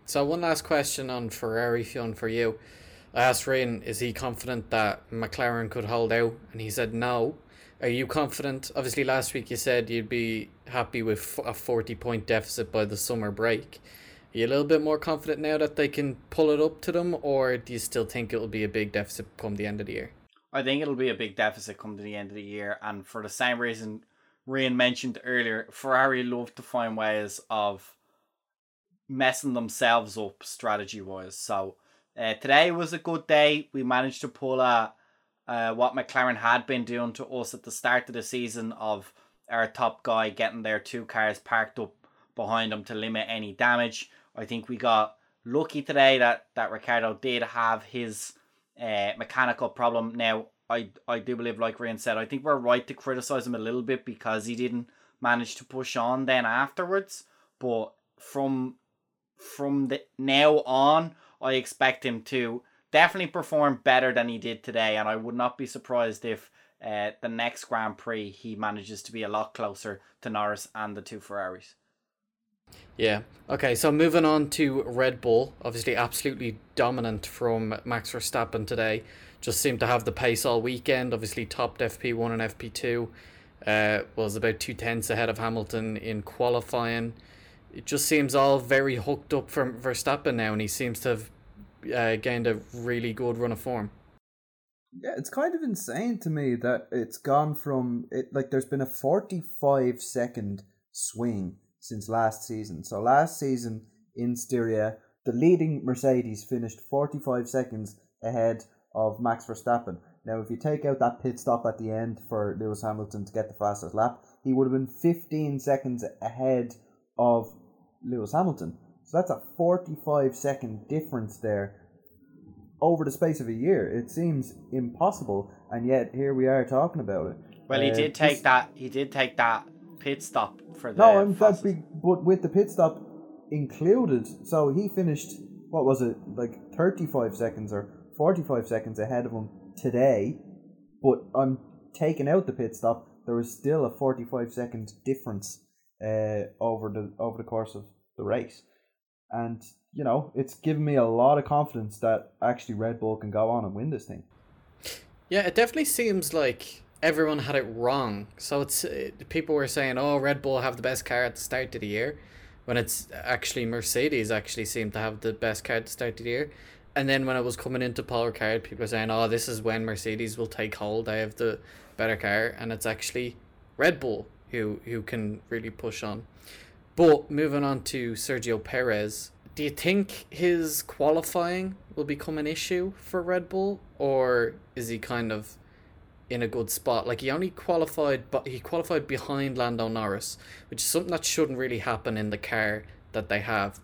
So one last question on Ferrari, Fionn, for you. I asked Ryan, is he confident that McLaren could hold out? And he said no. Are you confident? Obviously, last week you said you'd be happy with a 40 point deficit by the summer break. Are you a little bit more confident now that they can pull it up to them, or do you still think it will be a big deficit come the end of the year? I think it'll be a big deficit come to the end of the year, and for the same reason Ryan mentioned earlier, Ferrari love to find ways of messing themselves up strategy wise. So uh, today was a good day. We managed to pull a uh, what McLaren had been doing to us at the start of the season of our top guy getting their two cars parked up behind them to limit any damage. I think we got lucky today that that Ricciardo did have his uh, mechanical problem. Now, I I do believe, like Ryan said, I think we're right to criticize him a little bit because he didn't manage to push on then afterwards. But from from the now on, I expect him to definitely perform better than he did today, and I would not be surprised if uh, the next Grand Prix he manages to be a lot closer to Norris and the two Ferraris. Yeah. Okay, so moving on to Red Bull, obviously absolutely dominant from Max Verstappen today. Just seemed to have the pace all weekend. Obviously topped FP1 and FP2. Uh, was about two tenths ahead of Hamilton in qualifying. It just seems all very hooked up from Verstappen now, and he seems to have uh, gained a really good run of form. Yeah, it's kind of insane to me that it's gone from it like there's been a 45 second swing since last season. So last season in Styria, the leading Mercedes finished 45 seconds ahead of Max Verstappen. Now, if you take out that pit stop at the end for Lewis Hamilton to get the fastest lap, he would have been 15 seconds ahead of Lewis Hamilton. So that's a 45 second difference there over the space of a year. It seems impossible, and yet here we are talking about it. Well, he Uh, did this- take that. He did take that pit stop for the. No, I'm that big, but with the pit stop included, so he finished what was it like 35 seconds or 45 seconds ahead of him today. But I'm taking out the pit stop. There was still a 45 second difference uh, over the over the course of the race, and you know it's given me a lot of confidence that actually Red Bull can go on and win this thing. Yeah, it definitely seems like everyone had it wrong. So it's uh, people were saying, "Oh, Red Bull have the best car at the start of the year," when it's actually Mercedes actually seemed to have the best car at the start of the year. And then when it was coming into Paul Ricard, people were saying, "Oh, this is when Mercedes will take hold. I have the better car," and it's actually Red Bull who who can really push on. But moving on to Sergio Perez, do you think his qualifying will become an issue for Red Bull, or is he kind of in a good spot? Like he only qualified, but he qualified behind Lando Norris, which is something that shouldn't really happen in the car that they have.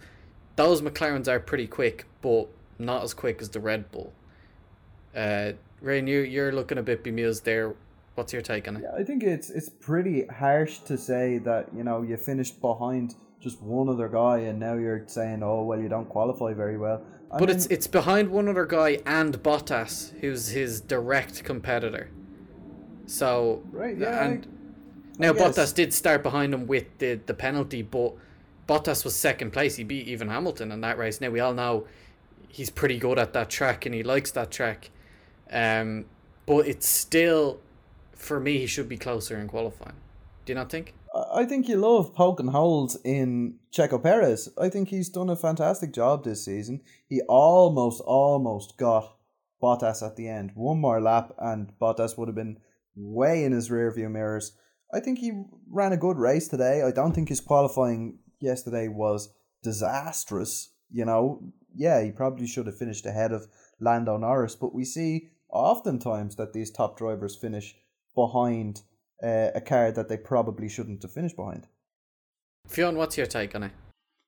Those McLarens are pretty quick, but not as quick as the Red Bull. Uh, Rain, you you're looking a bit bemused there. What's your take on it? Yeah, I think it's it's pretty harsh to say that you know you finished behind just one other guy and now you're saying oh well you don't qualify very well. I But mean, it's it's behind one other guy and Bottas, who's his direct competitor. So Right, yeah, and I now guess. Bottas did start behind him with the the penalty, but Bottas was second place. He beat even Hamilton in that race. Now we all know he's pretty good at that track and he likes that track. Um, but it's still for me he should be closer in qualifying. Do you not think? I think you love poking holes in Checo Perez. I think he's done a fantastic job this season. He almost, almost got Bottas at the end. One more lap, and Bottas would have been way in his rear view mirrors. I think he ran a good race today. I don't think his qualifying yesterday was disastrous. You know, yeah, he probably should have finished ahead of Lando Norris, but we see oftentimes that these top drivers finish behind uh, a car that they probably shouldn't have finished behind. Fionn, what's your take on it?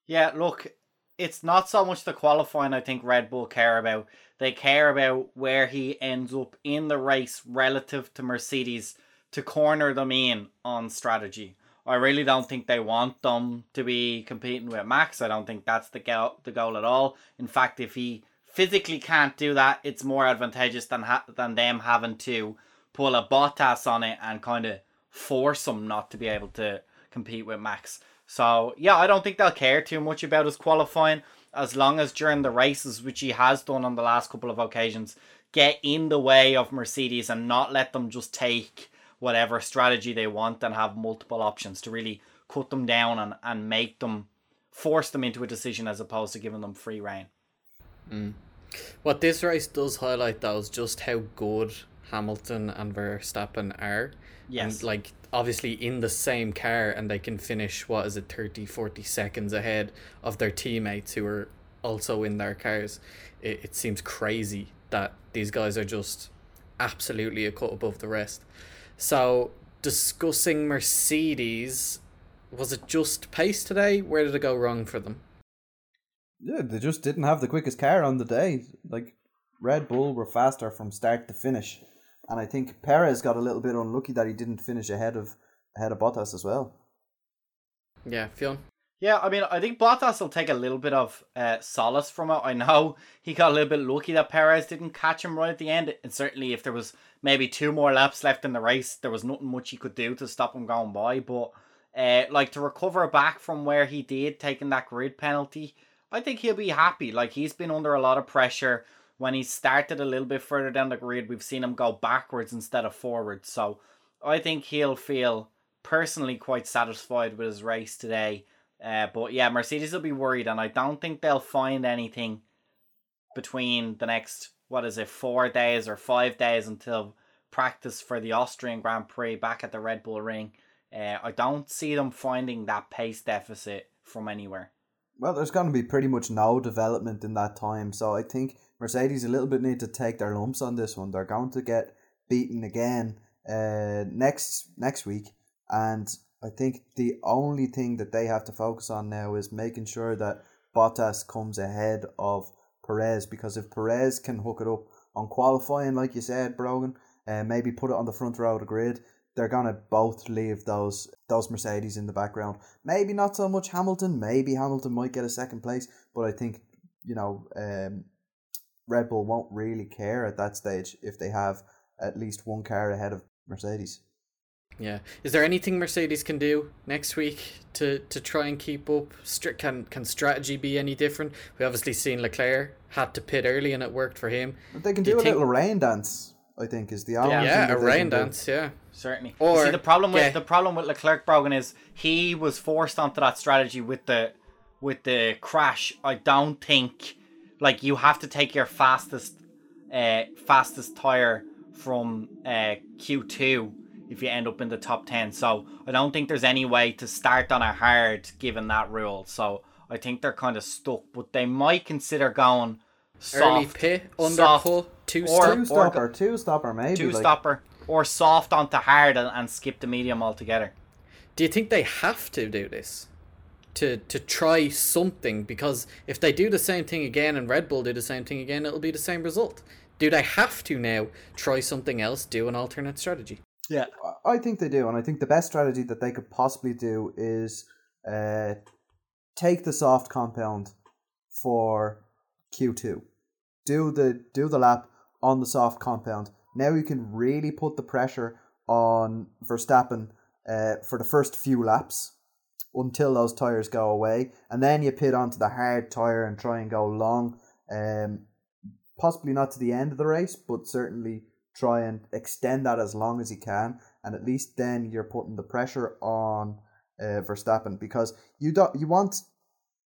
Yeah, look, it's not so much the qualifying I think Red Bull care about. They care about where he ends up in the race relative to Mercedes to corner them in on strategy. I really don't think they want them to be competing with Max. I don't think that's the goal, the goal at all. In fact, if he physically can't do that, it's more advantageous than ha- than them having to pull a Bottas on it and kind of force him not to be able to compete with Max. So yeah, I don't think they'll care too much about his qualifying as long as during the races, which he has done on the last couple of occasions, get in the way of Mercedes and not let them just take whatever strategy they want and have multiple options to really cut them down and, and make them force them into a decision as opposed to giving them free reign. Mm. What this race does highlight though is just how good Hamilton and Verstappen are. Yes. And like obviously in the same car and they can finish what is it 30 40 seconds ahead of their teammates who are also in their cars. It, it seems crazy that these guys are just absolutely a cut above the rest. So discussing Mercedes, was it just pace today? Where did it go wrong for them? Yeah, they just didn't have the quickest car on the day. Like Red Bull were faster from start to finish. And I think Perez got a little bit unlucky that he didn't finish ahead of ahead of Bottas as well. Yeah, Fionn. Yeah, I mean, I think Bottas will take a little bit of uh, solace from it. I know he got a little bit lucky that Perez didn't catch him right at the end. And certainly, if there was maybe two more laps left in the race, there was nothing much he could do to stop him going by. But uh, like to recover back from where he did, taking that grid penalty, I think he'll be happy. Like he's been under a lot of pressure when he started a little bit further down the grid, we've seen him go backwards instead of forwards. So I think he'll feel personally quite satisfied with his race today. Uh, but yeah, Mercedes will be worried, and I don't think they'll find anything between the next what is it four days or five days until practice for the Austrian Grand Prix back at the Red Bull Ring. Uh, I don't see them finding that pace deficit from anywhere. Well, there's going to be pretty much no development in that time, so I think Mercedes a little bit need to take their lumps on this one. They're going to get beaten again uh, next next week, and I think the only thing that they have to focus on now is making sure that Bottas comes ahead of Perez because if Perez can hook it up on qualifying, like you said, Brogan, and uh, maybe put it on the front row of the grid, they're gonna both leave those those Mercedes in the background. Maybe not so much Hamilton. Maybe Hamilton might get a second place, but I think you know um, Red Bull won't really care at that stage if they have at least one car ahead of Mercedes. Yeah. Is there anything Mercedes can do next week to, to try and keep up? Can can strategy be any different? We obviously seen Leclerc had to pit early and it worked for him. But they can do, do a think... little rain dance. I think is the only yeah, yeah a rain dance. Do. Yeah, certainly. Or see the problem with yeah. the problem with Leclerc Brogan is he was forced onto that strategy with the with the crash. I don't think like you have to take your fastest uh fastest tire from uh Q2 if you end up in the top 10 so I don't think there's any way to start on a hard given that rule. So I think they're kind of stuck but they might consider going soft early pit undercut two, or, two stopper or, two stopper maybe two like. stopper or soft onto hard and, and skip the medium altogether. Do you think they have to do this to to try something because if they do the same thing again and Red Bull do the same thing again, it'll be the same result. Do they have to now try something else, do an alternate strategy? Yeah, I think they do, and I think the best strategy that they could possibly do is uh, take the soft compound for Q two, do the do the lap on the soft compound. Now you can really put the pressure on Verstappen uh, for the first few laps until those tires go away, and then you pit onto the hard tire and try and go long. Um, possibly not to the end of the race, but certainly try and extend that as long as you can, and at least then you're putting the pressure on uh, Verstappen because you don't you want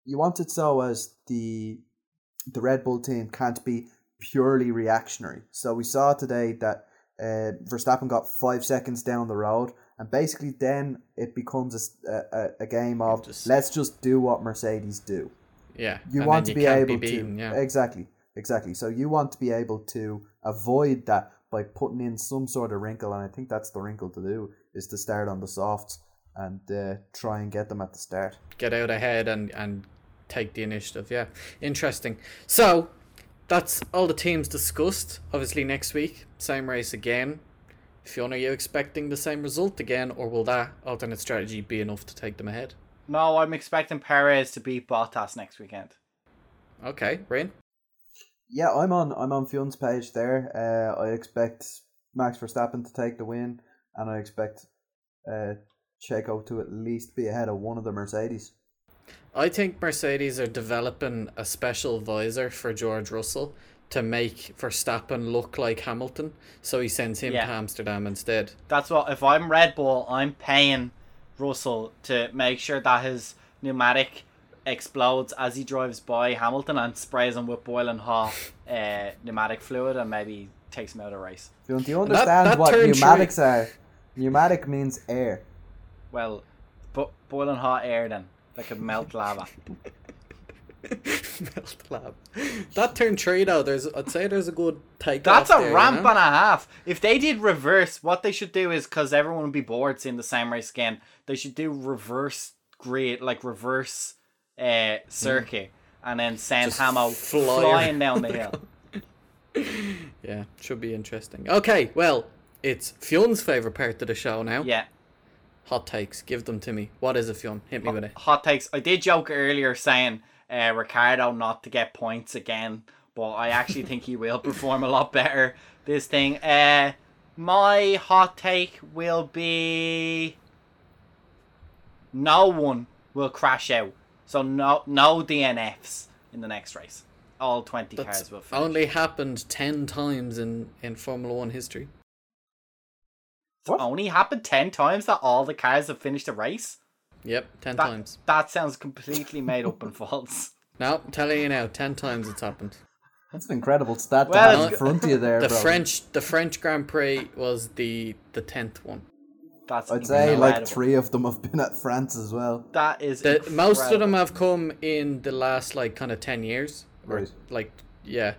you want it so as the the Red Bull team can't be purely reactionary. So we saw today that uh, Verstappen got five seconds down the road and basically then it becomes a a game of Just- let's just do what Mercedes do. Yeah. You want to you be able beaten, to Yeah. exactly, exactly. So you want to be able to avoid that by putting in some sort of wrinkle, and I think that's the wrinkle to do is to start on the softs and uh, try and get them at the start. Get out ahead and and take the initiative. Yeah. Interesting. So that's all the teams discussed. Obviously next week, same race again. Fiona, are you expecting the same result again, or will that alternate strategy be enough to take them ahead? No, I'm expecting Perez to beat Bottas next weekend. Okay, Rain. Yeah, I'm on. I'm on Fionn's page there. Uh, I expect Max Verstappen to take the win, and I expect uh, Checo to at least be ahead of one of the Mercedes. I think Mercedes are developing a special visor for George Russell to make Verstappen look like Hamilton, so he sends him Yeah. to Amsterdam instead. That's what if I'm Red Bull, I'm paying Russell to make sure that his pneumatic explodes as he drives by Hamilton and sprays him with boiling hot uh, pneumatic fluid and maybe takes him out of race. Fionn, do you understand that what turned pneumatics are? Pneumatic means air. Well, but boiling hot air then that could melt lava. Melt lab. That turn three though, there's I'd say there's a good take. That's a there, you ramp know? and a half. If they did reverse, what they should do is because everyone would be bored seeing the same race again. They should do reverse grid, like reverse uh, circuit, and then send Just Hamo fly flying down the hill. Yeah, should be interesting. Okay, well, it's Fionn's favourite part of the show now. Yeah, Hot takes. Give them to me. What is it, Fionn? Hit me with it. hot takes. I did joke earlier saying uh, Ricciardo not to get points again, but I actually think he will perform a lot better this thing. Uh, my hot take will be no one will crash out. So no no DNFs in the next race. All twenty That's cars will finish. only happened ten times in, in Formula One history. It's What? only happened ten times that all the cars have finished the race. Yep, ten That, times. that sounds completely made up and false. No, I'm telling you now, ten times it's happened. That's an incredible stat to Well, have in it's- front of you there, The bro. French the French Grand Prix was the the tenth one. That's I'd say like three of them have been at France as well. That is The, most of them have come in the last like kind of ten years. Or, Right. Like yeah,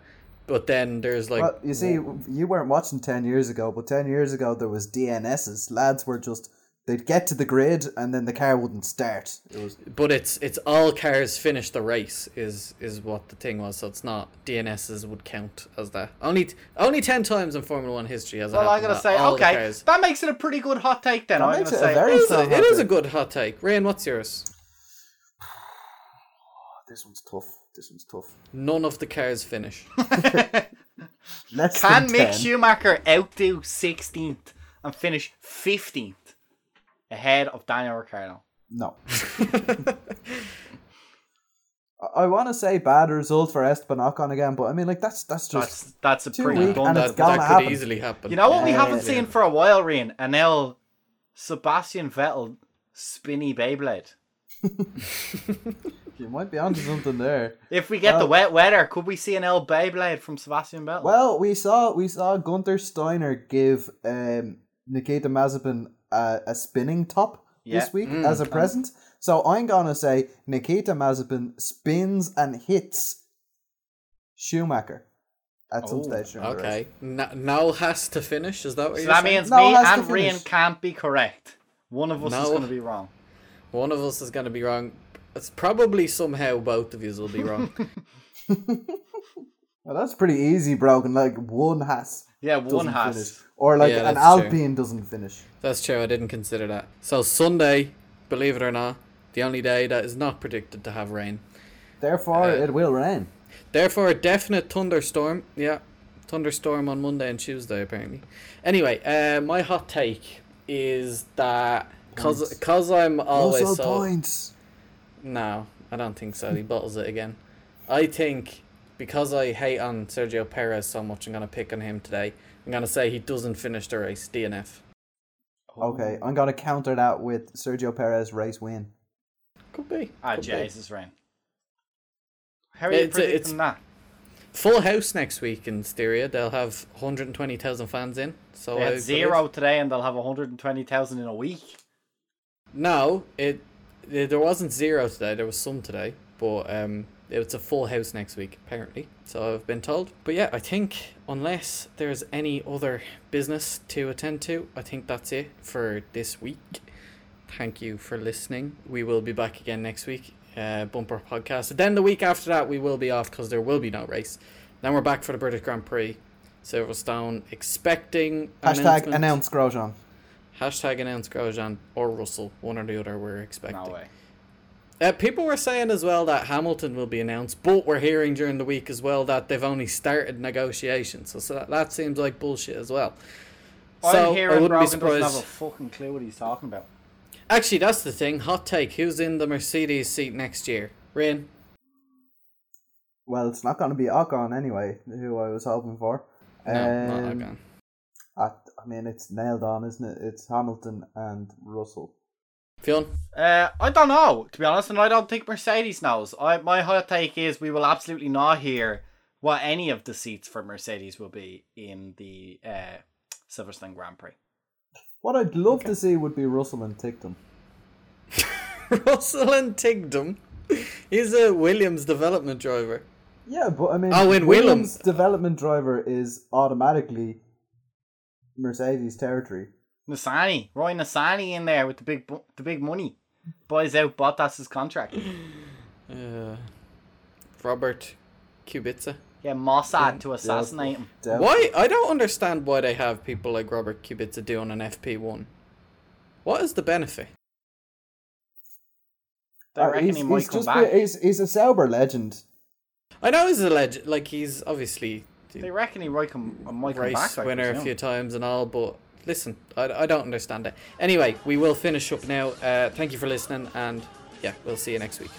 but then there's like well, you see, you weren't watching ten years ago, but ten years ago there was DNSs. Lads were just they'd get to the grid and then the car wouldn't start. It was but it's it's all cars finish the race is is what the thing was. So it's not DNSs would count as that. Only only ten times in Formula One history has it Well, I happened gotta that say, all okay, cars- that makes it a pretty good hot take. Then That I'm gonna it say It is, a, it hot is a good hot take. Rain, what's yours? this one's tough. This one's tough. None of the cars finish. Less can than Mick 10. Schumacher outdo 16th and finish 15th ahead of Daniel Ricciardo? No. I, I want to say bad result for Esteban Ocon again, but I mean, like that's that's just That's that's a too pretty weak and that. it's gonna that happen. could easily happen. You know what we haven't yeah, seen yeah. for a while, Rían? An L Sebastian Vettel spinny Beyblade. you might be onto something there. If we get the wet weather, could we see an L Beyblade from Sebastian Vettel? Well, we saw we saw Gunther Steiner give um, Nikita Mazepin a, a spinning top Yeah. this week Mm. as a present. So I'm gonna say Nikita Mazepin spins and hits Schumacher at some Oh, stage. during the race. Okay. N- now has to finish. Is that what so you're that saying? means No, me it has to and Rían finish. can't be correct. One of us is going to be wrong. One of us is going to be wrong. It's probably somehow both of you will be wrong. Well, that's pretty easy, broken. Like one has Yeah, doesn't one has. finish, or like Yeah, an that's true. Alpine doesn't finish. That's true. I didn't consider that. So Sunday, believe it or not, the only day that is not predicted to have rain. Therefore, Uh, it will rain. Therefore, a definite thunderstorm. Yeah, thunderstorm on Monday and Tuesday apparently. Anyway, uh, my hot take is that cause cause I'm always Russell so points. no, I don't think so. He bottles it again. I think because I hate on Sergio Perez so much, I'm gonna pick on him today. I'm gonna say he doesn't finish the race. DNF. Okay, I'm gonna counter that with Sergio Perez race win. Could be. Ah, could be. Jesus, Rain. How are you It's a- predicting it's- that? full house next week in Styria. They'll have 120,000 fans in. So They I had believe- zero today, and they'll have 120,000 in a week. No, it, it there wasn't zero today. There was some today, but um, it's a full house next week apparently. So I've been told. But yeah, I think unless there's any other business to attend to, I think that's it for this week. Thank you for listening. We will be back again next week. Uh, bumper podcast. Then the week after that, we will be off because there will be no race. Then we're back for the British Grand Prix. Silverstone expecting Hashtag announcement- announce Grosjean. Hashtag announce Grosjean or Russell, one or the other. We're expecting. No way. Uh, people were saying as well that Hamilton will be announced, but we're hearing during the week as well that they've only started negotiations. So, so that, that seems like bullshit as well. So I'm hearing I wouldn't be Brogan doesn't have a fucking clue what he's talking about. Actually, that's the thing. Hot take: Who's in the Mercedes seat next year? Rain. Well, it's not going to be Ocon anyway, who I was hoping for. No, not Um, Ocon. I, I mean, it's nailed on, isn't it? It's Hamilton and Russell. Fionn. Uh, I don't know, to be honest, and I don't think Mercedes knows. I my hot take is we will absolutely not hear what any of the seats for Mercedes will be in the uh, Silverstone Grand Prix. What I'd love to see would be Russell and Ticktum. Russell and Ticktum. He's a Williams development driver. Yeah, but I mean, Oh, in Williams' Williams. development driver is automatically Mercedes territory. Nissany, Roy Nissany in there with the big bu- the big money, buys out Bottas's contract. Uh, Robert Kubica. Yeah, Mossad to assassinate him. Doubt- Why? I don't understand why they have people like Robert Kubica doing an FP1. What is the benefit? They Uh, reckon he's, he might he's come just back. he's, he's a Sauber legend. I know he's a legend. Like he's obviously They reckon he might come, uh, might come race back. I winner a few times and all, but listen, I, I don't understand it. Anyway, we will finish up now. Uh, thank you for listening, and yeah, we'll see you next week.